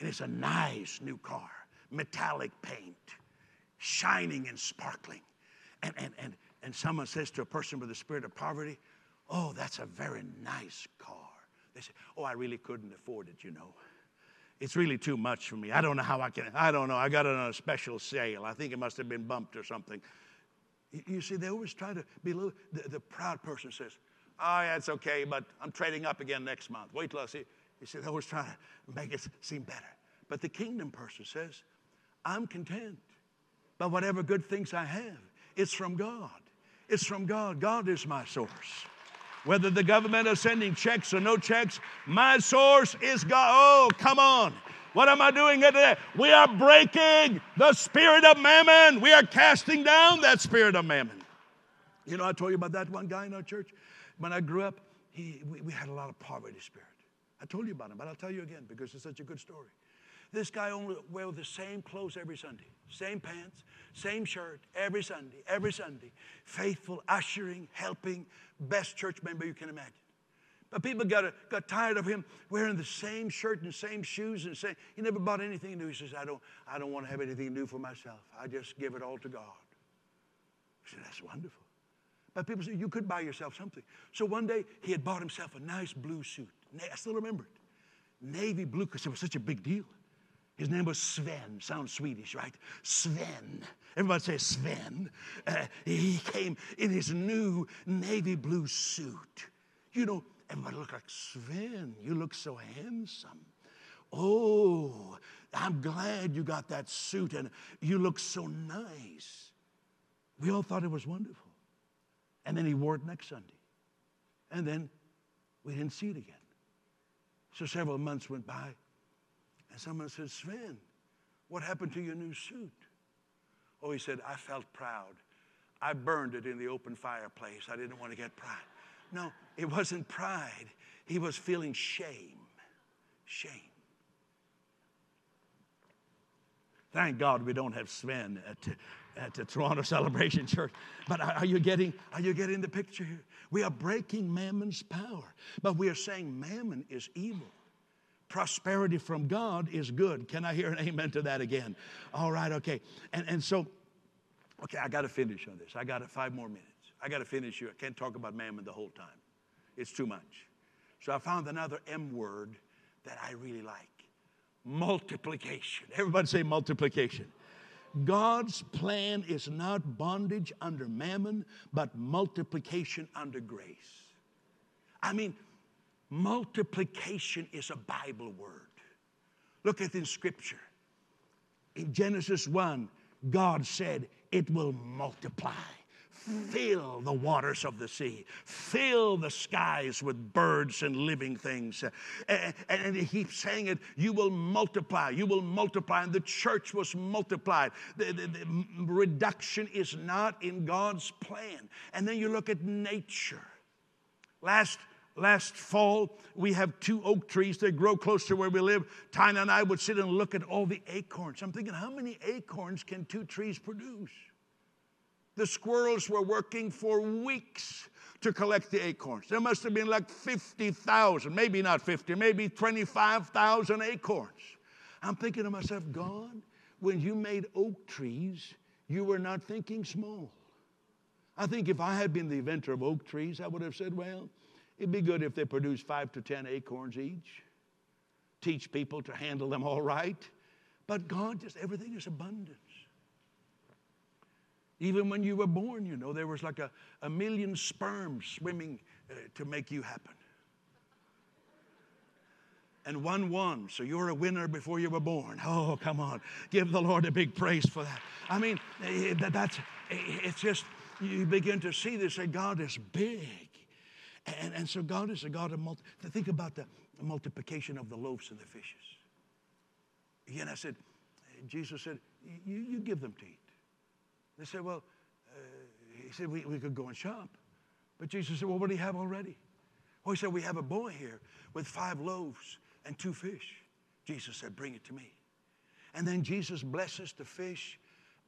and it's a nice new car, metallic paint, shining and sparkling, and, and, and, and someone says to a person with a spirit of poverty, Oh, that's a very nice car. They say, Oh, I really couldn't afford it, you know it's really too much for me. I don't know how I can, I don't know. I got it on a special sale. I think it must have been bumped or something. You see, they always try to be a little, the, the proud person says, Oh, yeah, it's okay, but I'm trading up again next month. Wait till I see. You see, they always try to make it seem better. But the kingdom person says, I'm content by whatever good things I have. It's from God. It's from God. God is my source. Whether the government is sending checks or no checks, my source is God. Oh, come on. What am I doing today? We are breaking the spirit of mammon. We are casting down that spirit of mammon. You know, I told you about that one guy in our church. When I grew up, he, we, we had a lot of poverty spirit. I told you about him, but I'll tell you again because it's such a good story. This guy only wear the same clothes every Sunday, same pants, same shirt every Sunday, every Sunday. Faithful, ushering, helping, best church member you can imagine. But people got, got tired of him wearing the same shirt and same shoes and saying he never bought anything new. He says, I don't, I don't want to have anything new for myself. I just give it all to God. I said, That's wonderful. But people say, You could buy yourself something. So one day he had bought himself a nice blue suit. I still remember it. Navy blue, because it was such a big deal. His name was Sven. Sounds Swedish, right? Sven. Everybody say Sven. Uh, he came in his new navy blue suit. You know, everybody looked like Sven. You look so handsome. Oh, I'm glad you got that suit and you look so nice. We all thought it was wonderful. And then he wore it next Sunday. And then we didn't see it again. So several months went by. And someone said, Sven, what happened to your new suit? Oh, he said, I felt proud. I burned it in the open fireplace. I didn't want to get pride. No, it wasn't pride. He was feeling shame. Shame. Thank God we don't have Sven at, at the Toronto Celebration Church. But are you getting, are you getting the picture here? We are breaking mammon's power, but we are saying mammon is evil. Prosperity from God is good. Can I hear an amen to that again? All right, okay. And, and so, okay, I got to finish on this. I got five more minutes. I got to finish here. I can't talk about mammon the whole time, it's too much. So I found another M word that I really like multiplication. Everybody say multiplication. God's plan is not bondage under mammon, but multiplication under grace. I mean, multiplication is a Bible word. Look at in Scripture. In Genesis 1, God said, It will multiply. Fill the waters of the sea. Fill the skies with birds and living things. And, and, he keeps saying it, you will multiply, you will multiply. And the church was multiplied. The, the, the reduction is not in God's plan. And then you look at nature. Last last fall, we have two oak trees that grow close to where we live. Tina and I would sit and look at all the acorns. I'm thinking, how many acorns can two trees produce? The squirrels were working for weeks to collect the acorns. There must have been like 50,000, maybe not 50, maybe 25,000 acorns. I'm thinking to myself, God, when you made oak trees, you were not thinking small. I think if I had been the inventor of oak trees, I would have said, well, it'd be good if they produced five to 10 acorns each. Teach people to handle them all right. But God, just everything is abundance. Even when you were born, you know, there was like a, a million sperms swimming uh, to make you happen. And one won, so you're a winner before you were born. Oh, come on. Give the Lord a big praise for that. I mean, eh, that, that's, eh, it's just, you begin to see this, that God is big. And, and so God is a God of multi. Think about the multiplication of the loaves and the fishes. Again, I said, Jesus said, you, you give them to eat. They said, Well, uh, he said, we, we could go and shop. But Jesus said, Well, what do you have already? Well, he said, We have a boy here with five loaves and two fish. Jesus said, Bring it to me. And then Jesus blesses the fish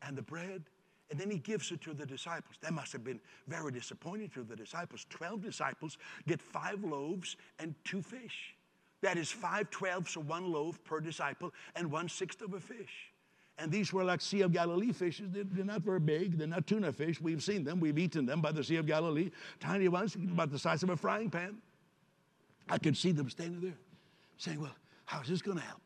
and the bread, and then he gives it to the disciples. That must have been very disappointing to the disciples. Twelve disciples get five loaves and two fish. That is five twelfths of one loaf per disciple and one sixth of a fish. And these were like Sea of Galilee fishes. They're not very big. They're not tuna fish. We've seen them. We've eaten them by the Sea of Galilee. Tiny ones, about the size of a frying pan. I could see them standing there saying, Well, how's this going to help?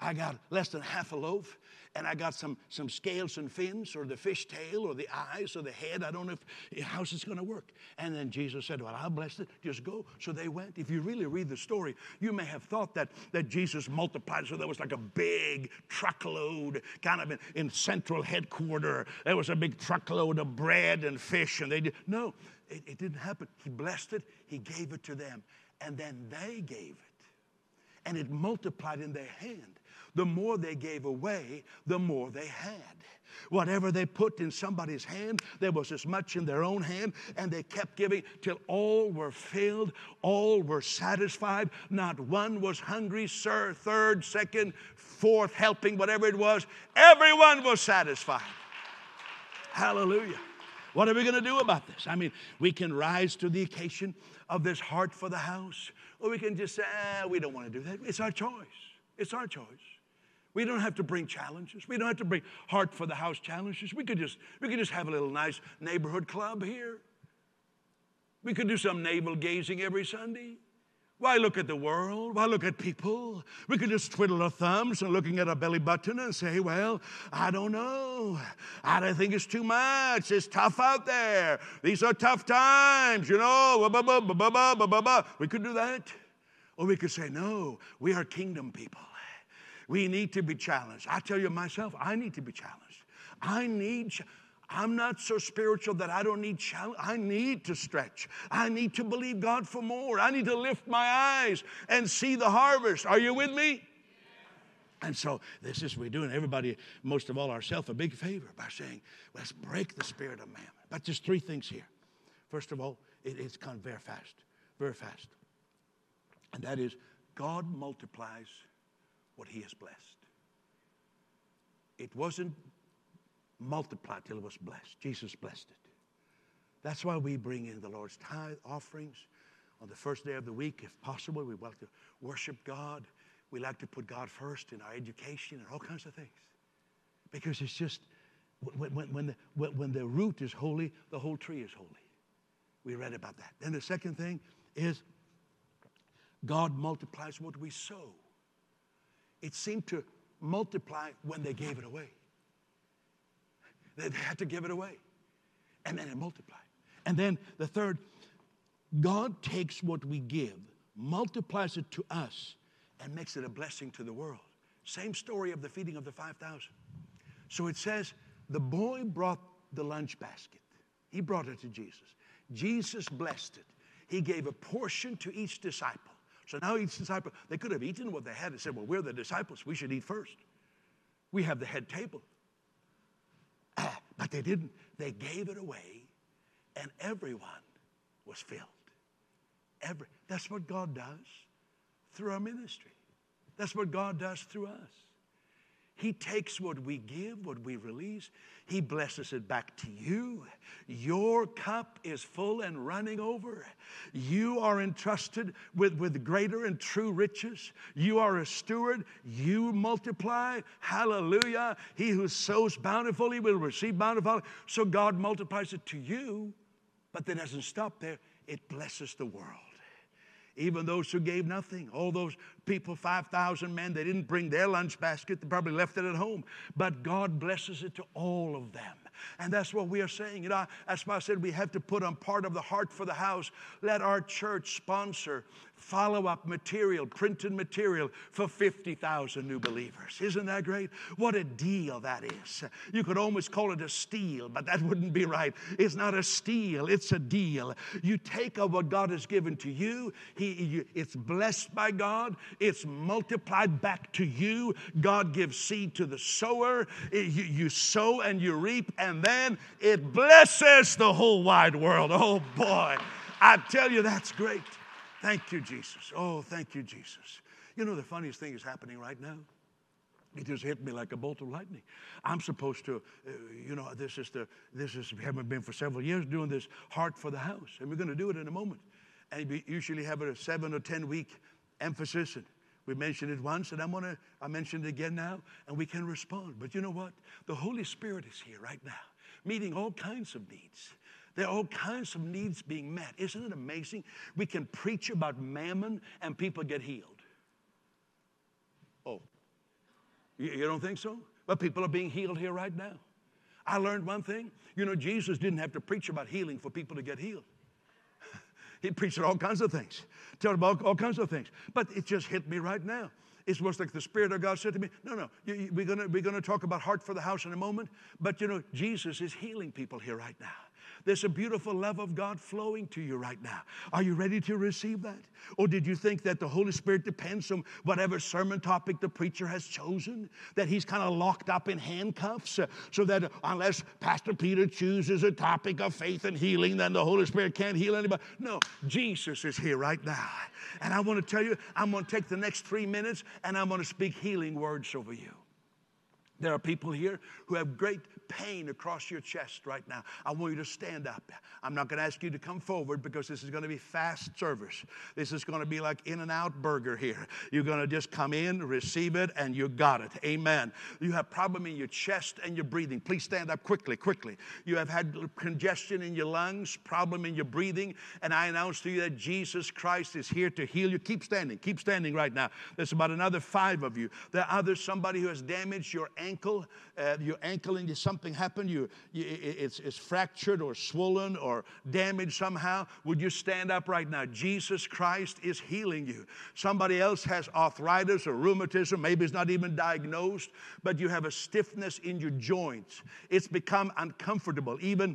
I got less than half a loaf, and I got some, some scales and fins, or the fish tail, or the eyes, or the head. I don't know if how's this going to work. And then Jesus said, Well, I'll bless it. Just go. So they went. If you really read the story, you may have thought that, that Jesus multiplied. So there was like a big truckload, kind of in, in central headquarters. There was a big truckload of bread and fish, and they did. No, it, it didn't happen. He blessed it, He gave it to them, and then they gave it. And it multiplied in their hand the more they gave away, the more they had. Whatever they put in somebody's hand, there was as much in their own hand, and they kept giving till all were filled, all were satisfied. Not one was hungry, sir, third, second, fourth helping, whatever it was. Everyone was satisfied. Hallelujah. What are we going to do about this? I mean, we can rise to the occasion of this heart for the house, or we can just say, ah, we don't want to do that. It's our choice. It's our choice. We don't have to bring challenges. We don't have to bring heart for the house challenges. We could just, we could just have a little nice neighborhood club here. We could do some navel gazing every Sunday. Why look at the world? Why look at people? We could just twiddle our thumbs and looking at our belly button and say, Well, I don't know. I don't think it's too much. It's tough out there. These are tough times, you know. We could do that. Or we could say, No, we are kingdom people. We need to be challenged. I tell you myself, I need to be challenged. I need. I'm not so spiritual that I don't need challenge. I need to stretch. I need to believe God for more. I need to lift my eyes and see the harvest. Are you with me? And so this is we're doing everybody, most of all ourselves, a big favor by saying, let's break the spirit of mammon. But there's three things here. First of all, it, it's come very fast, very fast. And that is God multiplies what he has blessed. it wasn't multiplied till it was blessed. Jesus blessed it. That's why we bring in the Lord's tithe offerings on the first day of the week, if possible. We like to worship God. We like to put God first in our education and all kinds of things. Because it's just, when, when, when, the, when the root is holy, the whole tree is holy. We read about that. Then the second thing is God multiplies what we sow. It seemed to multiply when they gave it away. They had to give it away. And then it multiplied. And then the third, God takes what we give, multiplies it to us, and makes it a blessing to the world. Same story of the feeding of the 5,000. So it says, the boy brought the lunch basket. He brought it to Jesus. Jesus blessed it. He gave a portion to each disciple. So now each disciple, they could have eaten what they had and said, Well, we're the disciples. We should eat first. We have the head table. but they didn't. They gave it away, and everyone was filled. Every, that's what God does through our ministry. That's what God does through us. He takes what we give, what we release, He blesses it back to you. Your cup is full and running over. You are entrusted with, with greater and true riches. You are a steward. You multiply. Hallelujah. He who sows bountifully will receive bountifully. So God multiplies it to you, but that doesn't stop there, it blesses the world even those who gave nothing. All those people, 5,000 men, they didn't bring their lunch basket, they probably left it at home. But God blesses it to all of them. And that's what we are saying. You know, that's why I said we have to put on part of the heart for the house. Let our church sponsor follow up material, printed material for 50,000 new believers. Isn't that great? What a deal that is. You could almost call it a steal, but that wouldn't be right. It's not a steal, it's a deal. You take of what God has given to you, he, you, it's blessed by God, it's multiplied back to you. God gives seed to the sower. You, you sow and you reap, and then it blesses the whole wide world. Oh boy, I tell you, that's great. Thank you, Jesus. Oh, thank you, Jesus. You know, the funniest thing is happening right now. It just hit me like a bolt of lightning. I'm supposed to, uh, you know, this is the, this is, we haven't been for several years doing this heart for the house, and we're going to do it in a moment. And we usually have a seven or 10 week emphasis, and we mentioned it once, and I'm to, I mentioned it again now, and we can respond. But you know what? The Holy Spirit is here right now, meeting all kinds of needs. There are all kinds of needs being met. Isn't it amazing? We can preach about mammon and people get healed. Oh, you don't think so? But people are being healed here right now. I learned one thing. You know, Jesus didn't have to preach about healing for people to get healed. He preached all kinds of things, told about all kinds of things. But it just hit me right now. It's almost like the Spirit of God said to me, No, no, we're going we're gonna talk about heart for the house in a moment. But you know, Jesus is healing people here right now. There's a beautiful love of God flowing to you right now. Are you ready to receive that? Or did you think that the Holy Spirit depends on whatever sermon topic the preacher has chosen? That he's kind of locked up in handcuffs uh, so that unless Pastor Peter chooses a topic of faith and healing, then the Holy Spirit can't heal anybody? No, Jesus is here right now. And I want to tell you, I'm going to take the next three minutes and I'm going to speak healing words over you. There are people here who have great pain across your chest right now. I want you to stand up. I'm not going to ask you to come forward because this is going to be fast service. This is going to be like In-N-Out Burger here. You're going to just come in, receive it, and you got it. Amen. You have problem in your chest and your breathing. Please stand up quickly, quickly. You have had congestion in your lungs, problem in your breathing, and I announce to you that Jesus Christ is here to heal you. Keep standing. Keep standing right now. There's about another five of you. There are others, somebody who has damaged your ankle, uh, your ankle and something happened, you, you it's, it's fractured or swollen or damaged somehow, would you stand up right now? Jesus Christ is healing you. Somebody else has arthritis or rheumatism, maybe it's not even diagnosed, but you have a stiffness in your joints. It's become uncomfortable, even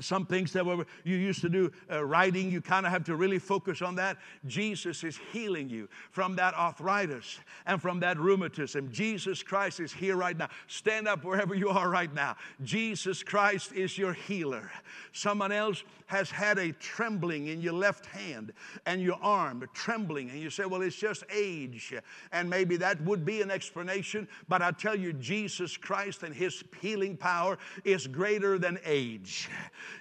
some things that were, you used to do uh, writing, you kind of have to really focus on that. Jesus is healing you from that arthritis and from that rheumatism. Jesus Christ is here right now. Stand up wherever you are right now. Jesus Christ is your healer. Someone else has had a trembling in your left hand and your arm, trembling, and you say, Well, it's just age. And maybe that would be an explanation, but I tell you, Jesus Christ and his healing power is greater than age.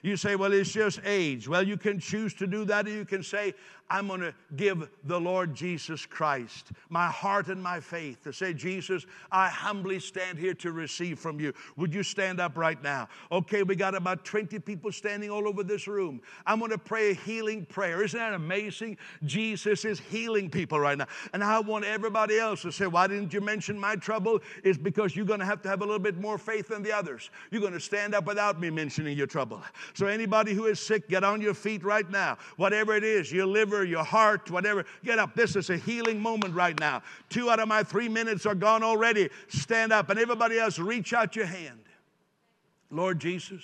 You say, Well, it's just age. Well, you can choose to do that, or you can say, I'm going to give the Lord Jesus Christ my heart and my faith to say, Jesus, I humbly stand here to receive from you. Would you stand up right now? Okay, we got about 20 people standing all over this room. I'm going to pray a healing prayer. Isn't that amazing? Jesus is healing people right now. And I want everybody else to say, Why didn't you mention my trouble? Is because you're going to have to have a little bit more faith than the others. You're going to stand up without me mentioning your trouble. So, anybody who is sick, get on your feet right now. Whatever it is, your liver, your heart, whatever, get up. This is a healing moment right now. Two out of my three minutes are gone already. Stand up, and everybody else, reach out your hand. Lord Jesus,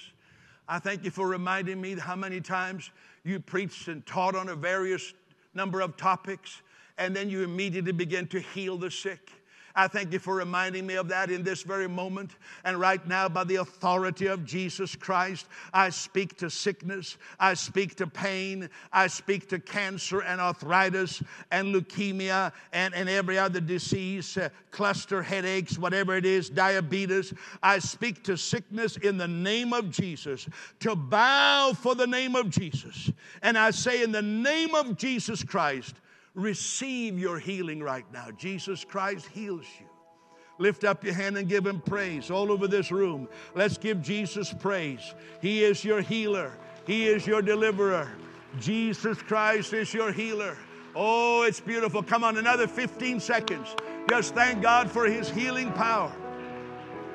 I thank you for reminding me how many times you preached and taught on a various number of topics, and then you immediately begin to heal the sick. I thank you for reminding me of that in this very moment. And right now, by the authority of Jesus Christ, I speak to sickness, I speak to pain, I speak to cancer and arthritis and leukemia and, and every other disease, uh, cluster headaches, whatever it is, diabetes. I speak to sickness in the name of Jesus, to bow for the name of Jesus. And I say, in the name of Jesus Christ, receive your healing right now. Jesus Christ heals you. Lift up your hand and give him praise all over this room. Let's give Jesus praise. He is your healer, He is your deliverer. Jesus Christ is your healer. Oh, it's beautiful. Come on, another 15 seconds. Just thank God for His healing power.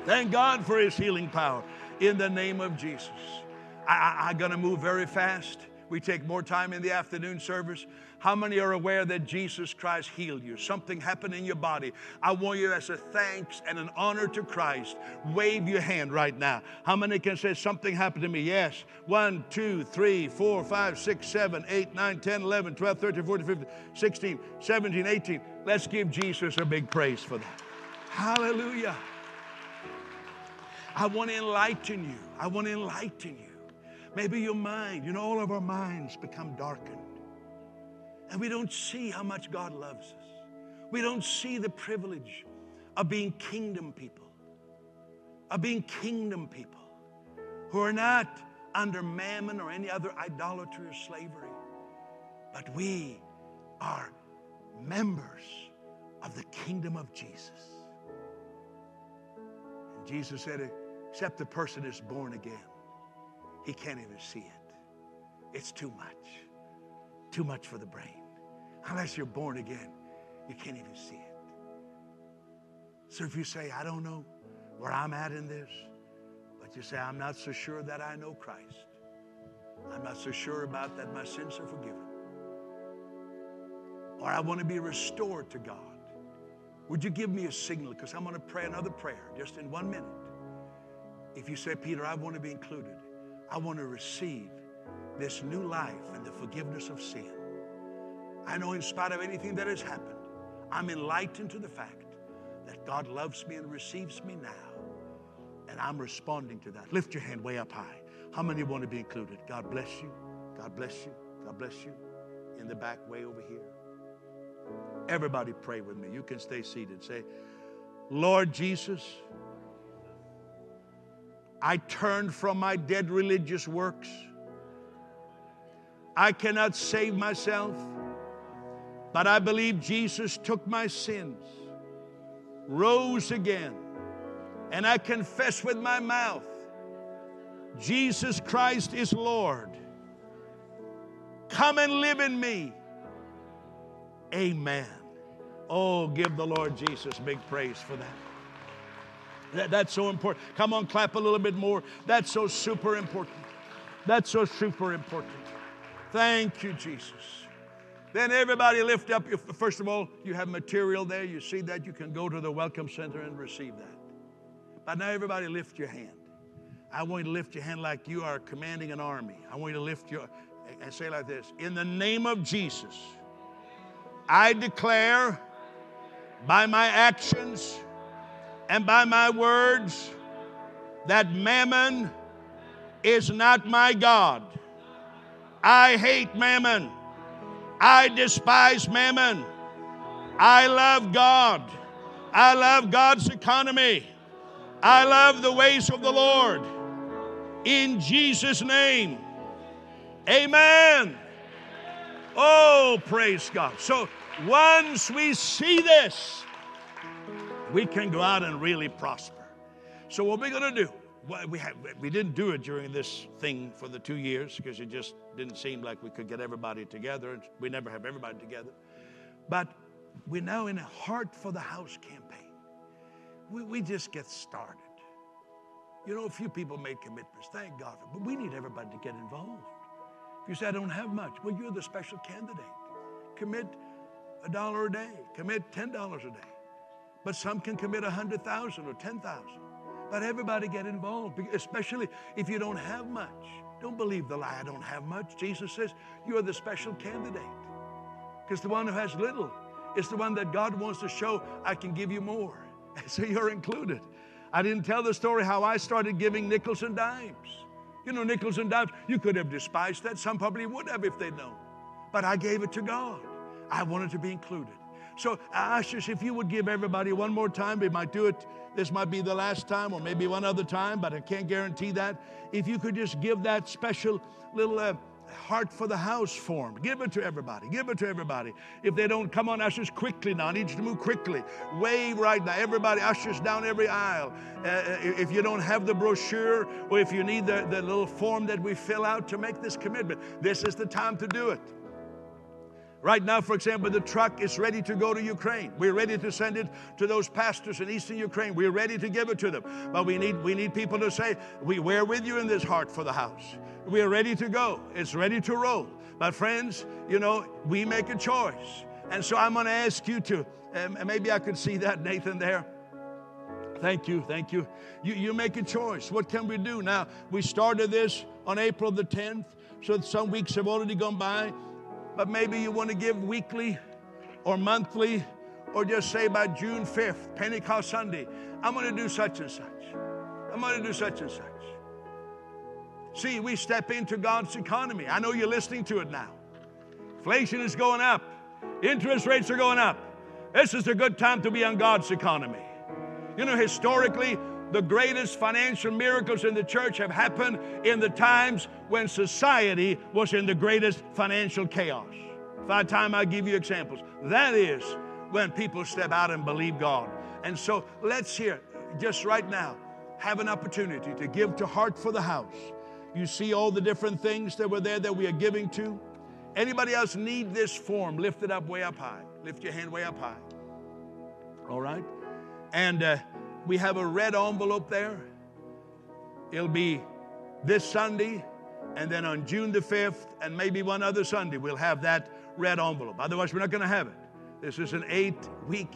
Thank God for His healing power in the name of Jesus. I, I'm going to move very fast. We take more time in the afternoon service. How many are aware that Jesus Christ healed you? Something happened in your body. I want you, as a thanks and an honor to Christ, wave your hand right now. How many can say something happened to me? Yes. 1, 2, 3, 4, 5, 6, 7, 8, 9, 10, 11, 12, 13, 14, 15, 16, 17, 18. Let's give Jesus a big praise for that. Hallelujah. I want to enlighten you. I want to enlighten you. Maybe your mind, you know, all of our minds become darkened. And we don't see how much God loves us. We don't see the privilege of being kingdom people, of being kingdom people who are not under mammon or any other idolatry or slavery, but we are members of the kingdom of Jesus. And Jesus said, except the person is born again, he can't even see it. It's too much, too much for the brain. Unless you're born again, you can't even see it. So if you say, I don't know where I'm at in this, but you say, I'm not so sure that I know Christ. I'm not so sure about that my sins are forgiven. Or I want to be restored to God. Would you give me a signal? Because I'm going to pray another prayer just in one minute. If you say, Peter, I want to be included, I want to receive this new life and the forgiveness of sin. I know, in spite of anything that has happened, I'm enlightened to the fact that God loves me and receives me now. And I'm responding to that. Lift your hand way up high. How many want to be included? God bless you. God bless you. God bless you. In the back, way over here. Everybody pray with me. You can stay seated. Say, Lord Jesus, I turned from my dead religious works. I cannot save myself. But I believe Jesus took my sins, rose again, and I confess with my mouth Jesus Christ is Lord. Come and live in me. Amen. Oh, give the Lord Jesus big praise for that. that. That's so important. Come on, clap a little bit more. That's so super important. That's so super important. Thank you, Jesus. Then everybody lift up your, first of all, you have material there. You see that. You can go to the Welcome Center and receive that. But now everybody lift your hand. I want you to lift your hand like you are commanding an army. I want you to lift your and say like this In the name of Jesus, I declare by my actions and by my words that mammon is not my God. I hate mammon. I despise mammon. I love God. I love God's economy. I love the ways of the Lord. In Jesus' name. Amen. Oh, praise God. So once we see this, we can go out and really prosper. So, what we're going to do, we, have, we didn't do it during this thing for the two years because it just didn't seem like we could get everybody together. We never have everybody together. But we're now in a Heart for the House campaign. We, we just get started. You know, a few people made commitments. Thank God for But we need everybody to get involved. If you say, I don't have much, well, you're the special candidate. Commit a dollar a day, commit $10 a day. But some can commit a 100,000 or 10,000. But everybody get involved, especially if you don't have much. Don't believe the lie, I don't have much. Jesus says, You're the special candidate. Because the one who has little is the one that God wants to show, I can give you more. So you're included. I didn't tell the story how I started giving nickels and dimes. You know, nickels and dimes, you could have despised that. Some probably would have if they'd known. But I gave it to God. I wanted to be included. So, ushers, if you would give everybody one more time, we might do it. This might be the last time, or maybe one other time, but I can't guarantee that. If you could just give that special little uh, heart for the house form, give it to everybody. Give it to everybody. If they don't come on, ushers, quickly now. I need you to move quickly. Wave right now. Everybody, ushers down every aisle. Uh, uh if you don't have the brochure, or if you need the, the little form that we fill out to make this commitment, this is the time to do it. Right now, for example, the truck is ready to go to Ukraine. We're ready to send it to those pastors in eastern Ukraine. We're ready to give it to them. But we need, we need people to say, we, We're with you in this heart for the house. We're ready to go. It's ready to roll. But, friends, you know, we make a choice. And so I'm going to ask you to, um, maybe I could see that, Nathan, there. Thank you, thank you. you. You make a choice. What can we do? Now, we started this on April the 10th, so some weeks have already gone by but maybe you want to give weekly or monthly or just say by June 5th, Pentecost Sunday, I'm going to do such and such. I'm going to do such and such. See, we step into God's economy. I know you're listening to it now. Inflation is going up, interest rates are going up. This is a good time to be on God's economy. You know, historically, the greatest financial miracles in the church have happened in the times when society was in the greatest financial chaos. I time, I give you examples. That is when people step out and believe God. And so let's hear, just right now, have an opportunity to give to Heart for the House. You see all the different things that were there that we are giving to. Anybody else need this form? Lift it up way up high. Lift your hand way up high. All right? And uh, we have a red envelope there. It'll be this Sunday, and then on June the 5th, and maybe one other Sunday, we'll have that red envelope. Otherwise, we're not going to have it. This is an eight week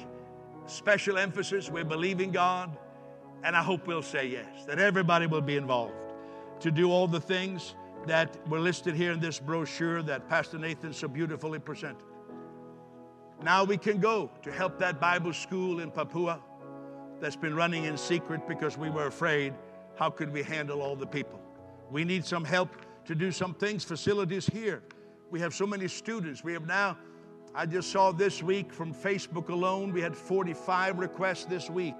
special emphasis. We're believing God, and I hope we'll say yes, that everybody will be involved to do all the things that were listed here in this brochure that Pastor Nathan so beautifully presented. Now we can go to help that Bible school in Papua that's been running in secret because we were afraid how could we handle all the people? We need some help to do some things, facilities here. We have so many students. We have now, I just saw this week from Facebook alone, we had 45 requests this week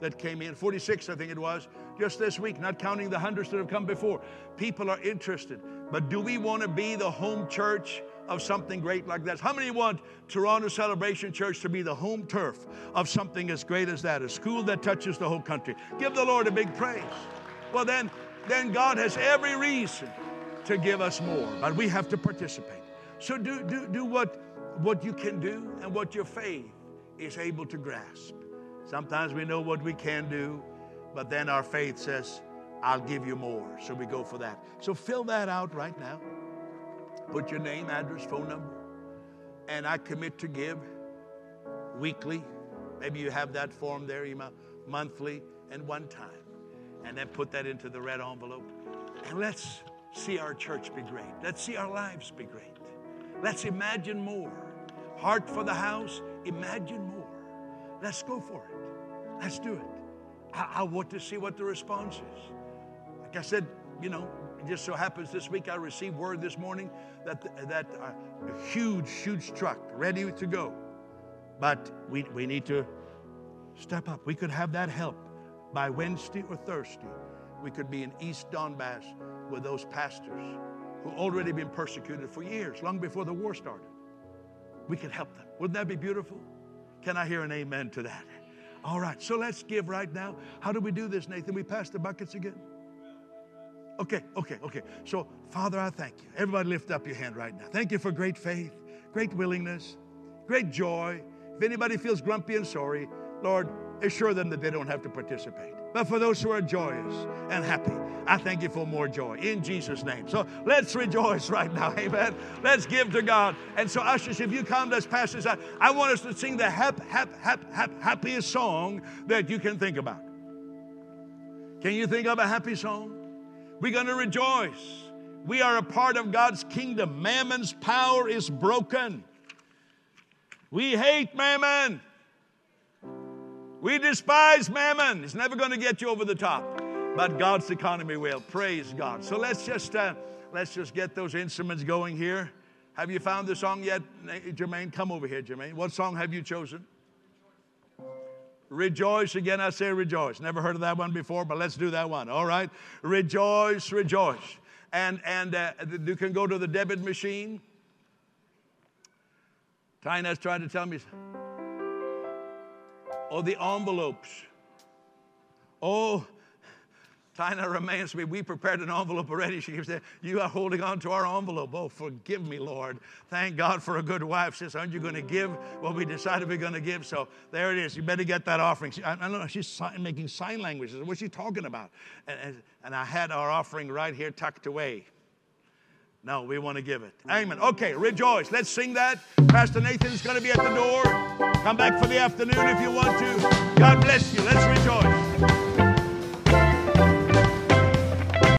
that came in, 46, I think it was, just this week, not counting the hundreds that have come before. People are interested. But do we want to be the home church of something great like that. How many want Toronto Celebration Church to be the home turf of something as great as that, a school that touches the whole country? Give the Lord a big praise. Well, then, then God has every reason to give us more, but we have to participate. So do, do, do what, what you can do and what your faith is able to grasp. Sometimes we know what we can do, but then our faith says, I'll give you more. So we go for that. So fill that out right now. Put your name, address, phone number, and I commit to give weekly. Maybe you have that form there, email, monthly, and one time. And then put that into the red envelope. And let's see our church be great. Let's see our lives be great. Let's imagine more. Heart for the house, imagine more. Let's go for it. Let's do it. I, I want to see what the response is. Like I said, you know, just so happens this week I received word this morning that, that uh, a huge, huge truck ready to go. But we, we need to step up. We could have that help by Wednesday or Thursday. We could be in East Donbass with those pastors who already been persecuted for years, long before the war started. We could help them. Wouldn't that be beautiful? Can I hear an amen to that? All right, so let's give right now. How do we do this, Nathan? We pass the buckets again? Okay, okay, okay. So, Father, I thank you. Everybody lift up your hand right now. Thank you for great faith, great willingness, great joy. If anybody feels grumpy and sorry, Lord, assure them that they don't have to participate. But for those who are joyous and happy, I thank you for more joy in Jesus' name. So let's rejoice right now. Amen. Let's give to God. And so, ushers, if you come, let's pass this out. I want us to sing the hap, hap, hap, hap, happiest song that you can think about. Can you think of a happy song? We're going to rejoice. We are a part of God's kingdom. Mammon's power is broken. We hate mammon. We despise mammon. It's never going to get you over the top, but God's economy will. Praise God. So let's just uh, let's just get those instruments going here. Have you found the song yet, Jermaine? Come over here, Jermaine. What song have you chosen? Rejoice. Again, I say rejoice. Never heard of that one before, but let's do that one. All right. Rejoice, rejoice. And, and uh, you can go to the debit machine. Tina's trying to tell me. Oh, the envelopes. Oh, Tina reminds me, we prepared an envelope already. She said, You are holding on to our envelope. Oh, forgive me, Lord. Thank God for a good wife. She says, Aren't you going to give what we decided we're going to give? So there it is. You better get that offering. She, I, I, don't know. She's making sign languages. What's she talking about? And, and, and I had our offering right here tucked away. No, we want to give it. Amen. Okay, rejoice. Let's sing that. Pastor Nathan is going to be at the door. Come back for the afternoon if you want to. God bless you. Let's rejoice.